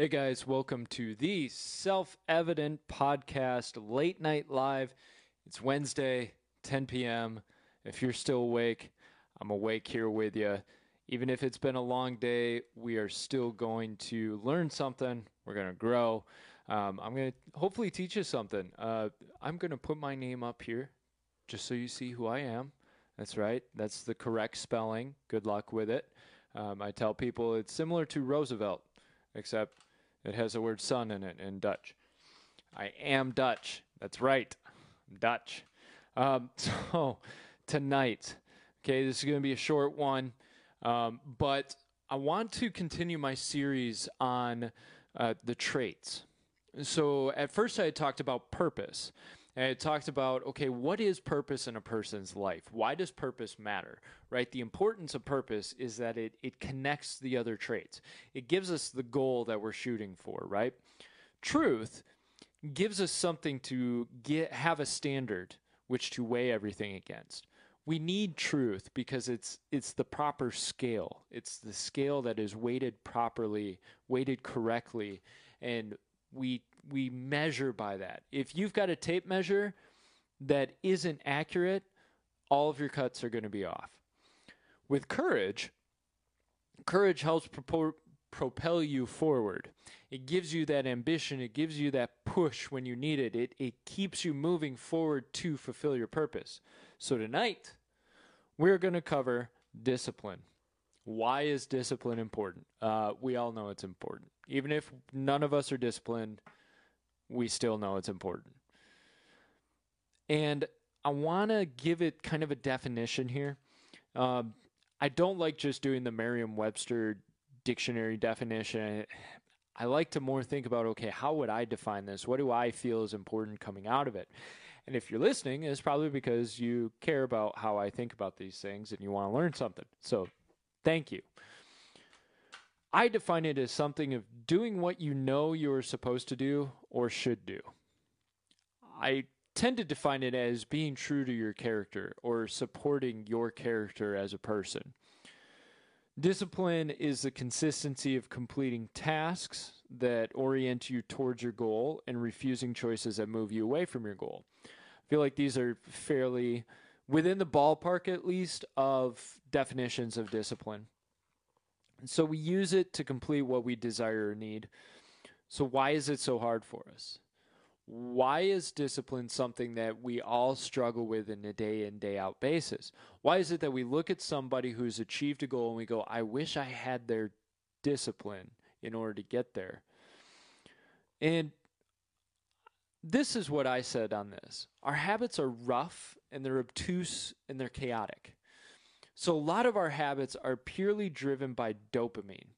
Hey guys, welcome to the Self Evident Podcast Late Night Live. It's Wednesday, 10 p.m. If you're still awake, I'm awake here with you. Even if it's been a long day, we are still going to learn something. We're going to grow. Um, I'm going to hopefully teach you something. Uh, I'm going to put my name up here just so you see who I am. That's right. That's the correct spelling. Good luck with it. Um, I tell people it's similar to Roosevelt, except it has the word son in it in Dutch. I am Dutch. That's right. I'm Dutch. Um, so tonight, okay, this is going to be a short one, um, but I want to continue my series on uh, the traits. So at first I had talked about purpose. And it talked about, okay, what is purpose in a person's life? Why does purpose matter? Right? The importance of purpose is that it, it connects the other traits. It gives us the goal that we're shooting for, right? Truth gives us something to get have a standard which to weigh everything against. We need truth because it's it's the proper scale. It's the scale that is weighted properly, weighted correctly, and we we measure by that. If you've got a tape measure that isn't accurate, all of your cuts are going to be off. With courage, courage helps propor- propel you forward. It gives you that ambition, it gives you that push when you need it. It it keeps you moving forward to fulfill your purpose. So tonight, we're going to cover discipline. Why is discipline important? Uh, we all know it's important. Even if none of us are disciplined, we still know it's important. And I want to give it kind of a definition here. Um, I don't like just doing the Merriam Webster dictionary definition. I like to more think about okay, how would I define this? What do I feel is important coming out of it? And if you're listening, it's probably because you care about how I think about these things and you want to learn something. So thank you. I define it as something of doing what you know you're supposed to do or should do. I tend to define it as being true to your character or supporting your character as a person. Discipline is the consistency of completing tasks that orient you towards your goal and refusing choices that move you away from your goal. I feel like these are fairly within the ballpark, at least, of definitions of discipline. So we use it to complete what we desire or need. So why is it so hard for us? Why is discipline something that we all struggle with in a day in, day out basis? Why is it that we look at somebody who's achieved a goal and we go, I wish I had their discipline in order to get there? And this is what I said on this. Our habits are rough and they're obtuse and they're chaotic. So a lot of our habits are purely driven by dopamine.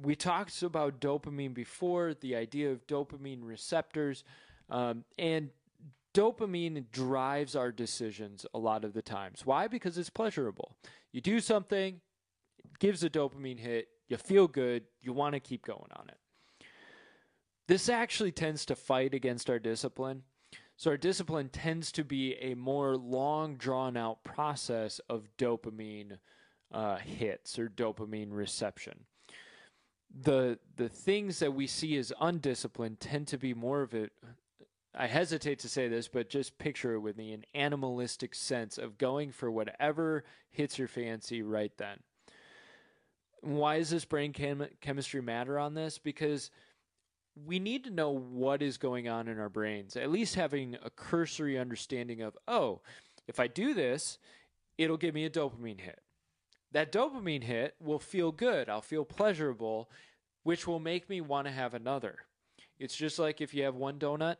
We talked about dopamine before, the idea of dopamine receptors, um, and dopamine drives our decisions a lot of the times. Why? Because it's pleasurable. You do something, it gives a dopamine hit, you feel good, you want to keep going on it. This actually tends to fight against our discipline so our discipline tends to be a more long, drawn out process of dopamine uh, hits or dopamine reception. The the things that we see as undisciplined tend to be more of it. I hesitate to say this, but just picture it with me an animalistic sense of going for whatever hits your fancy right then. Why does this brain chem- chemistry matter on this? Because we need to know what is going on in our brains, at least having a cursory understanding of, oh, if I do this, it'll give me a dopamine hit. That dopamine hit will feel good, I'll feel pleasurable, which will make me want to have another. It's just like if you have one donut,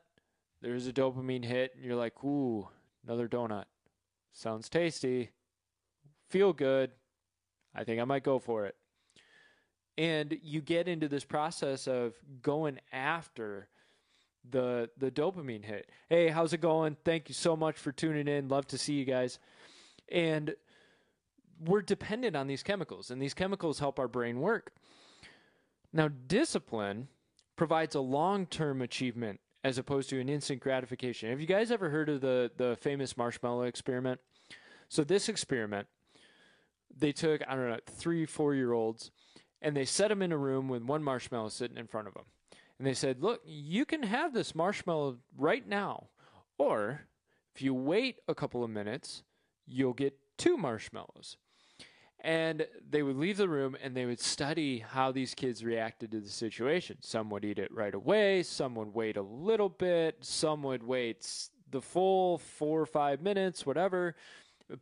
there's a dopamine hit, and you're like, ooh, another donut. Sounds tasty. Feel good. I think I might go for it and you get into this process of going after the the dopamine hit. Hey, how's it going? Thank you so much for tuning in. Love to see you guys. And we're dependent on these chemicals, and these chemicals help our brain work. Now, discipline provides a long term achievement as opposed to an instant gratification. Have you guys ever heard of the, the famous marshmallow experiment? So, this experiment, they took, I don't know, three, four year olds and they set them in a room with one marshmallow sitting in front of them. And they said, Look, you can have this marshmallow right now. Or if you wait a couple of minutes, you'll get two marshmallows. And they would leave the room and they would study how these kids reacted to the situation. Some would eat it right away, some would wait a little bit, some would wait the full four or five minutes, whatever.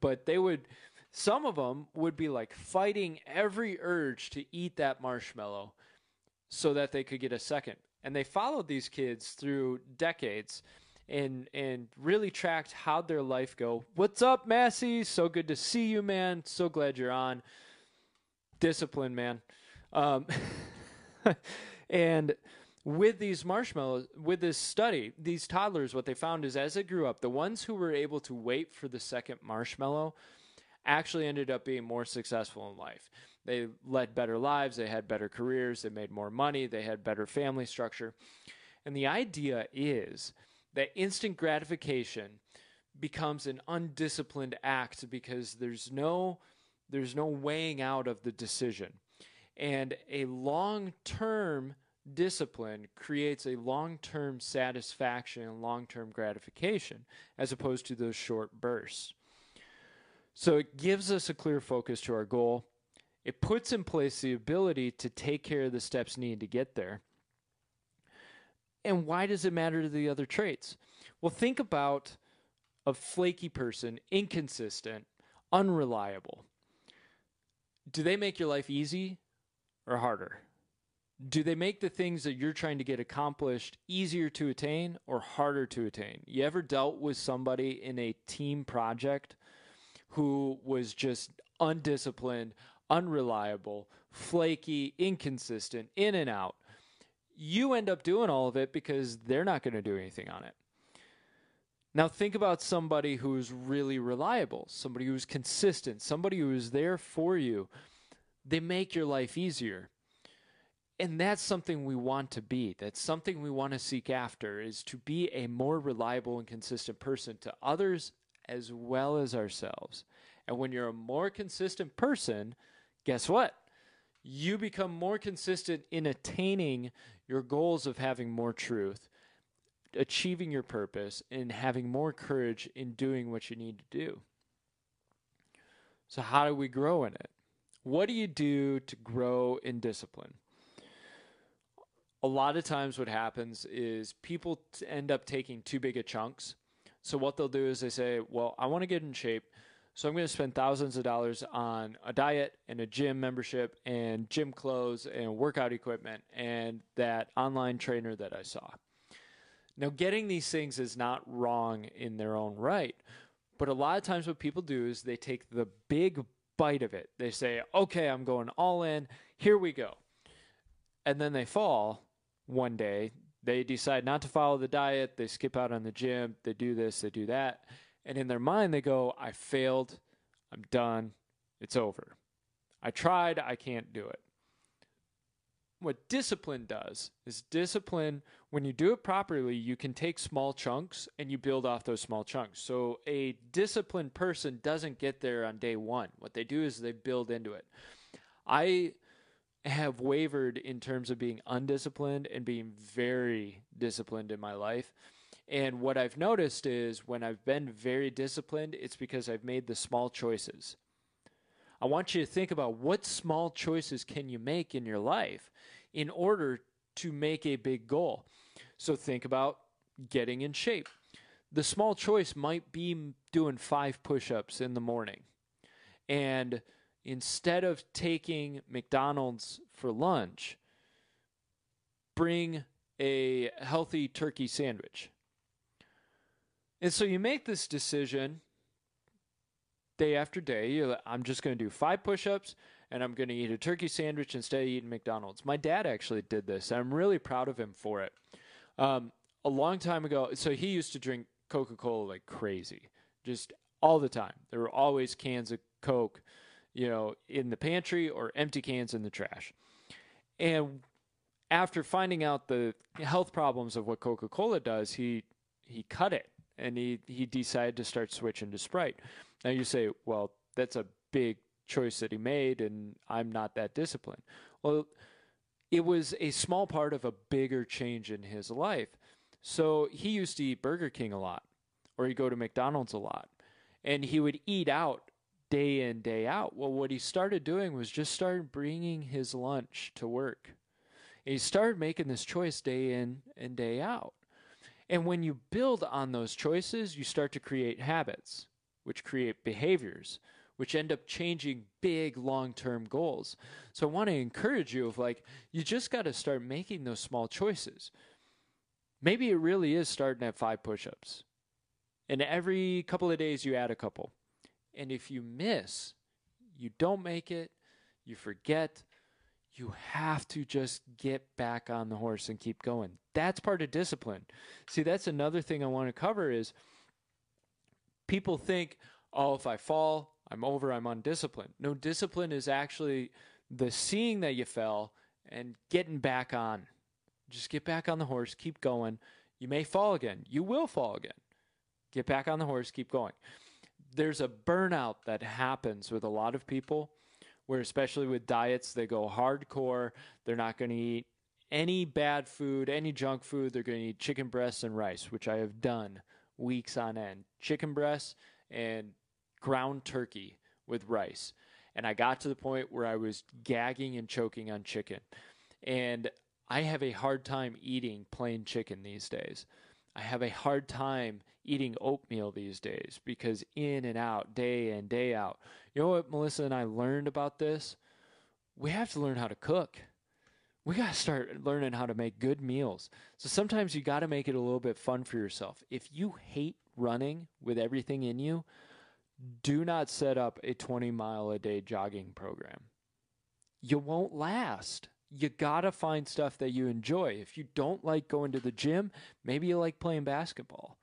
But they would, some of them would be like fighting every urge to eat that marshmallow so that they could get a second. And they followed these kids through decades and and really tracked how their life go. What's up, Massey? So good to see you, man. So glad you're on. Discipline, man. Um, and with these marshmallows, with this study, these toddlers, what they found is as they grew up, the ones who were able to wait for the second marshmallow actually ended up being more successful in life. They led better lives, they had better careers, they made more money, they had better family structure. And the idea is that instant gratification becomes an undisciplined act because there's no there's no weighing out of the decision. And a long-term discipline creates a long-term satisfaction and long-term gratification as opposed to those short bursts. So it gives us a clear focus to our goal. It puts in place the ability to take care of the steps needed to get there. And why does it matter to the other traits? Well, think about a flaky person, inconsistent, unreliable. Do they make your life easy or harder? Do they make the things that you're trying to get accomplished easier to attain or harder to attain? You ever dealt with somebody in a team project who was just undisciplined, unreliable, flaky, inconsistent, in and out? you end up doing all of it because they're not going to do anything on it. Now, think about somebody who's really reliable, somebody who's consistent, somebody who is there for you. They make your life easier. And that's something we want to be. That's something we want to seek after is to be a more reliable and consistent person to others as well as ourselves. And when you're a more consistent person, guess what? You become more consistent in attaining your goals of having more truth, achieving your purpose, and having more courage in doing what you need to do. So, how do we grow in it? What do you do to grow in discipline? A lot of times, what happens is people end up taking too big of chunks. So, what they'll do is they say, Well, I want to get in shape. So I'm going to spend thousands of dollars on a diet and a gym membership and gym clothes and workout equipment and that online trainer that I saw. Now, getting these things is not wrong in their own right, but a lot of times what people do is they take the big bite of it. They say, okay, I'm going all in, here we go. And then they fall one day. They decide not to follow the diet, they skip out on the gym, they do this, they do that and in their mind, they go, I failed. I'm done. It's over. I tried. I can't do it. What discipline does is discipline, when you do it properly, you can take small chunks and you build off those small chunks. So a disciplined person doesn't get there on day one. What they do is they build into it. I have wavered in terms of being undisciplined and being very disciplined in my life and what I've noticed is when I've been very disciplined, it's because I've made the small choices. I want you to think about what small choices can you make in your life in order to make a big goal. So think about getting in shape. The small choice might be doing 5 push-ups in the morning. And instead of taking McDonald's for lunch, bring a healthy turkey sandwich and so you make this decision day after day. You're like, I'm just going to do five push ups and I'm going to eat a turkey sandwich instead of eating McDonald's. My dad actually did this. I'm really proud of him for it. Um, a long time ago, so he used to drink Coca Cola like crazy, just all the time. There were always cans of Coke, you know, in the pantry or empty cans in the trash. And after finding out the health problems of what Coca Cola does, he he cut it and he he decided to start switching to Sprite. Now you say, well, that's a big choice that he made, and I'm not that disciplined. Well, it was a small part of a bigger change in his life. So he used to eat Burger King a lot, or he'd go to McDonald's a lot, and he would eat out day in, day out. Well, what he started doing was just started bringing his lunch to work. He started making this choice day in and day out. And when you build on those choices, you start to create habits, which create behaviors, which end up changing big long term goals. So I want to encourage you of like, you just got to start making those small choices. Maybe it really is starting at five push ups. And every couple of days you add a couple. And if you miss, you don't make it, you forget, you have to just get back on the horse and keep going. That's part of discipline. See, that's another thing I want to cover is people think, "Oh, if I fall, I'm over, I'm undisciplined." No, discipline is actually the seeing that you fell and getting back on. Just get back on the horse, keep going. You may fall again. You will fall again. Get back on the horse, keep going. There's a burnout that happens with a lot of people where especially with diets they go hardcore. They're not going to eat any bad food any junk food. They're going to eat chicken breasts and rice which i have done weeks on end. Chicken breasts and ground turkey with rice. And i got to the point where i was gagging and choking on chicken. And i have a hard time eating plain chicken these days i have a hard time eating oatmeal these days because in and out, day in, day out. You know what Melissa and I learned about this? We have to learn how to cook. We got to start learning how to make good meals. So sometimes you got to make it a little bit fun for yourself. If you hate running with everything in you, do not set up a 20 mile a day jogging program. You won't last. You got to find stuff that you enjoy. If you don't like going to the gym, maybe you like playing basketball.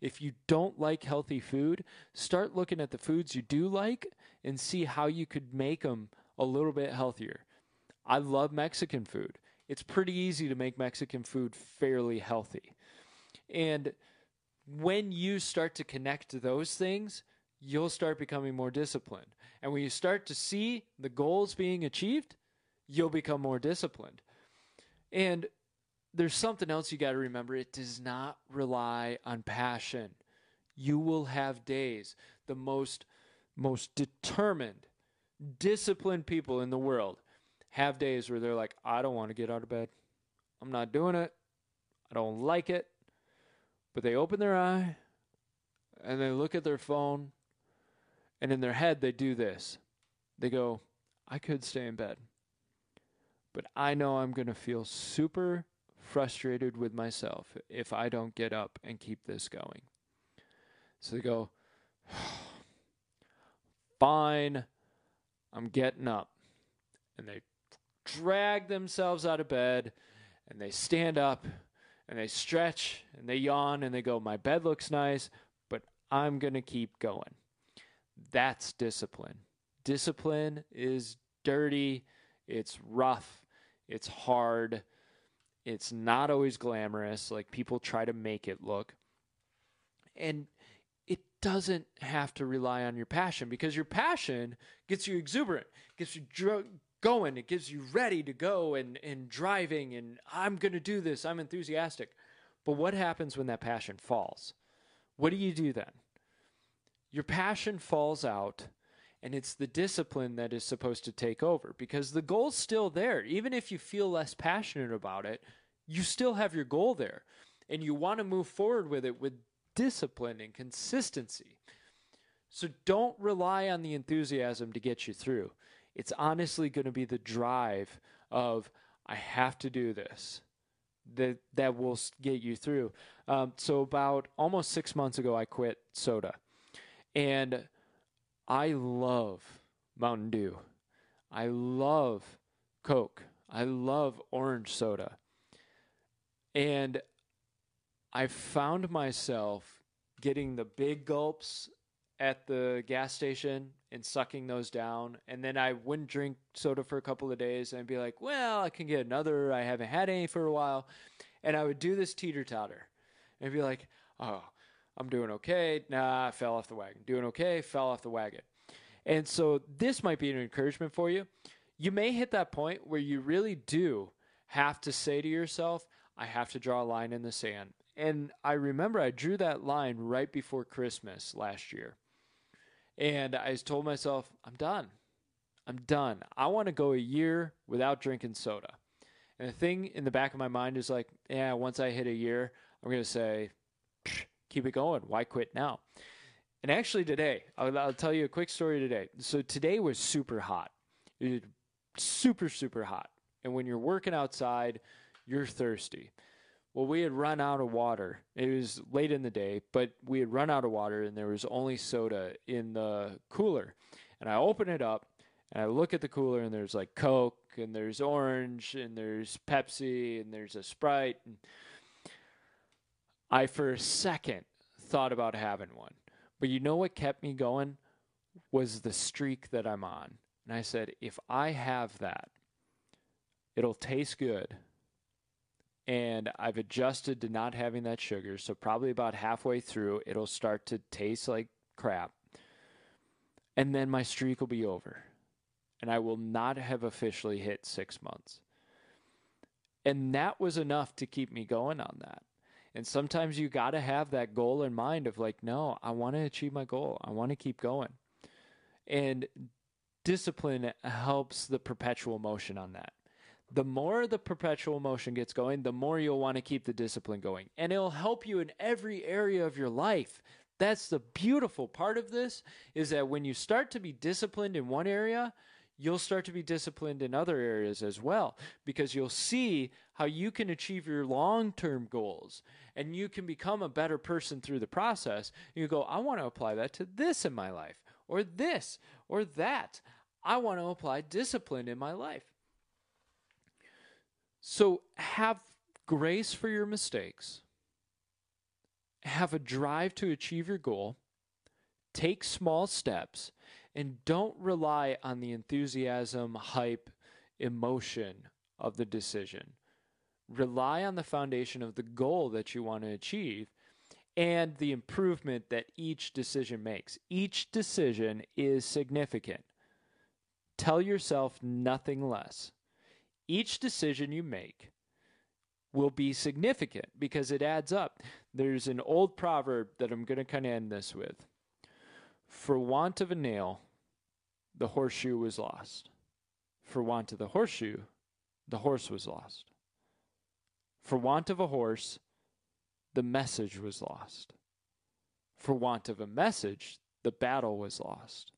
If you don't like healthy food, start looking at the foods you do like and see how you could make them a little bit healthier. I love Mexican food. It's pretty easy to make Mexican food fairly healthy. And when you start to connect to those things, you'll start becoming more disciplined. And when you start to see the goals being achieved, you'll become more disciplined. And there's something else you got to remember. It does not rely on passion. You will have days. The most most determined, disciplined people in the world have days where they're like, I don't want to get out of bed. I'm not doing it. I don't like it. But they open their eye and they look at their phone and in their head they do this. They go, I could stay in bed. But I know I'm going to feel super frustrated with myself if I don't get up and keep this going. So they go, fine, I'm getting up. And they drag themselves out of bed and they stand up and they stretch and they yawn and they go, My bed looks nice, but I'm going to keep going. That's discipline. Discipline is dirty, it's rough, it's hard it's not always glamorous, like people try to make it look. And it doesn't have to rely on your passion because your passion gets you exuberant, gets you dr- going, it gives you ready to go and, and driving, and I'm going to do this, I'm enthusiastic. But what happens when that passion falls? What do you do then? Your passion falls out and it's the discipline that is supposed to take over because the goal's still there. Even if you feel less passionate about it, you still have your goal there and you want to move forward with it with discipline and consistency. So don't rely on the enthusiasm to get you through. It's honestly going to be the drive of, I have to do this. That, that will get you through. Um, so, about almost six months ago, I quit soda. And I love Mountain Dew. I love Coke. I love orange soda. And I found myself getting the big gulps at the gas station and sucking those down. And then I wouldn't drink soda for a couple of days and I'd be like, well, I can get another. I haven't had any for a while. And I would do this teeter totter and be like, oh, I'm doing okay. Nah, I fell off the wagon. Doing okay, fell off the wagon. And so this might be an encouragement for you. You may hit that point where you really do have to say to yourself, I have to draw a line in the sand. And I remember I drew that line right before Christmas last year. And I told myself, I'm done. I'm done. I want to go a year without drinking soda. And the thing in the back of my mind is like, yeah, once I hit a year, I'm going to say, keep it going. Why quit now? And actually, today, I'll, I'll, tell you a quick story today. So, today was super hot. It super, super hot. And when you're working outside, you're thirsty. Well, we had run out of water. It was late in the day, but we had run out of water and there was only soda in the cooler. And I open it up and I look at the cooler and there's like Coke and there's orange and there's Pepsi and there's a Sprite. And I, for a second, thought about having one. But you know what kept me going? Was the streak that I'm on. And I said, if I have that, it'll taste good and I've adjusted to not having that sugar. So probably about halfway through, it'll start to taste like crap. And then my streak will be over. And I will not have officially hit six months. And that was enough to keep me going on that. And sometimes you got to have that goal in mind of like, no, I want to achieve my goal. I want to keep going. And discipline helps the perpetual motion on that the more the perpetual motion gets going, the more you'll want to keep the discipline going. And it'll help you in every area of your life. That's the beautiful part of this is that when you start to be disciplined in one area, you'll start to be disciplined in other areas as well because you'll see how you can achieve your long-term goals and you can become a better person through the process. You go, I want to apply that to this in my life or this or that. I want to apply discipline in my life. So have grace for your mistakes, have a drive to achieve your goal, take small steps, and don't rely on the enthusiasm, hype, emotion of the decision. Rely on the foundation of the goal that you want to achieve and the improvement that each decision makes. Each decision is significant. Tell yourself nothing less each decision you make will be significant because it adds up. There's an old proverb that I'm going to kind of end this with For want of a nail, the horseshoe was lost. For want of the horseshoe, the horse was lost. For want of a horse, the message was lost. For want of a message, the battle was lost.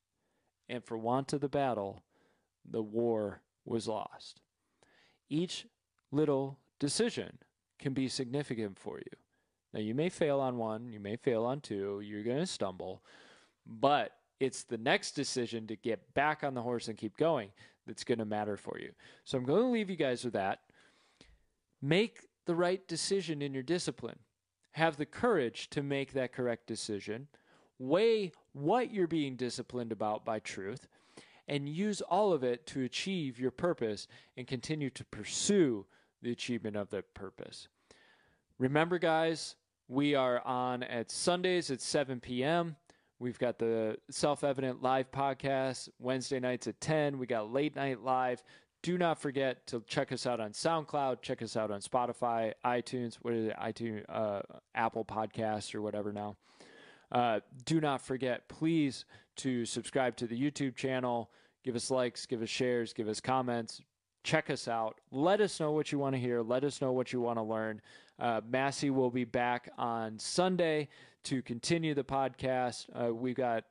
And for want of the battle, the war was lost each little decision can be significant for you. Now, you may fail on one, you may fail on two, you're going to stumble, but it's the next decision to get back on the horse and keep going that's going to matter for you. So, I'm going to leave you guys with that. Make the right decision in your discipline. Have the courage to make that correct decision. Weigh what you're being disciplined about by truth and use all of it to achieve your purpose and continue to pursue the achievement of that purpose. Remember, guys, we are on at Sundays at 7 p.m. We've got the Self Evident Live podcast Wednesday nights at 10. We got Late Night Live. Do not forget to check us out on SoundCloud. Check us out on Spotify, iTunes, what is it, iTunes, uh, Apple Podcasts, or whatever now. Uh, do not forget, please, to subscribe to the YouTube channel. Give us likes, give us shares, give us comments. Check us out. Let us know what you want to hear. Let us know what you want to learn. Uh, Massey will be back on Sunday to continue the podcast. Uh, we've got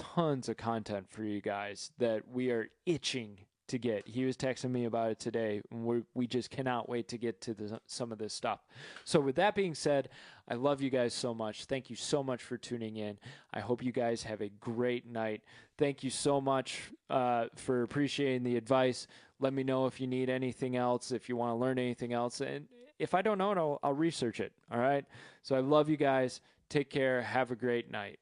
tons of content for you guys that we are itching to get. He was texting me about it today, and we we just cannot wait to get to the, some of this stuff. So, with that being said, I love you guys so much. Thank you so much for tuning in. I hope you guys have a great night. Thank you so much uh, for appreciating the advice. Let me know if you need anything else, if you want to learn anything else, and if I don't know it, I'll, I'll research it. All right. So, I love you guys. Take care. Have a great night.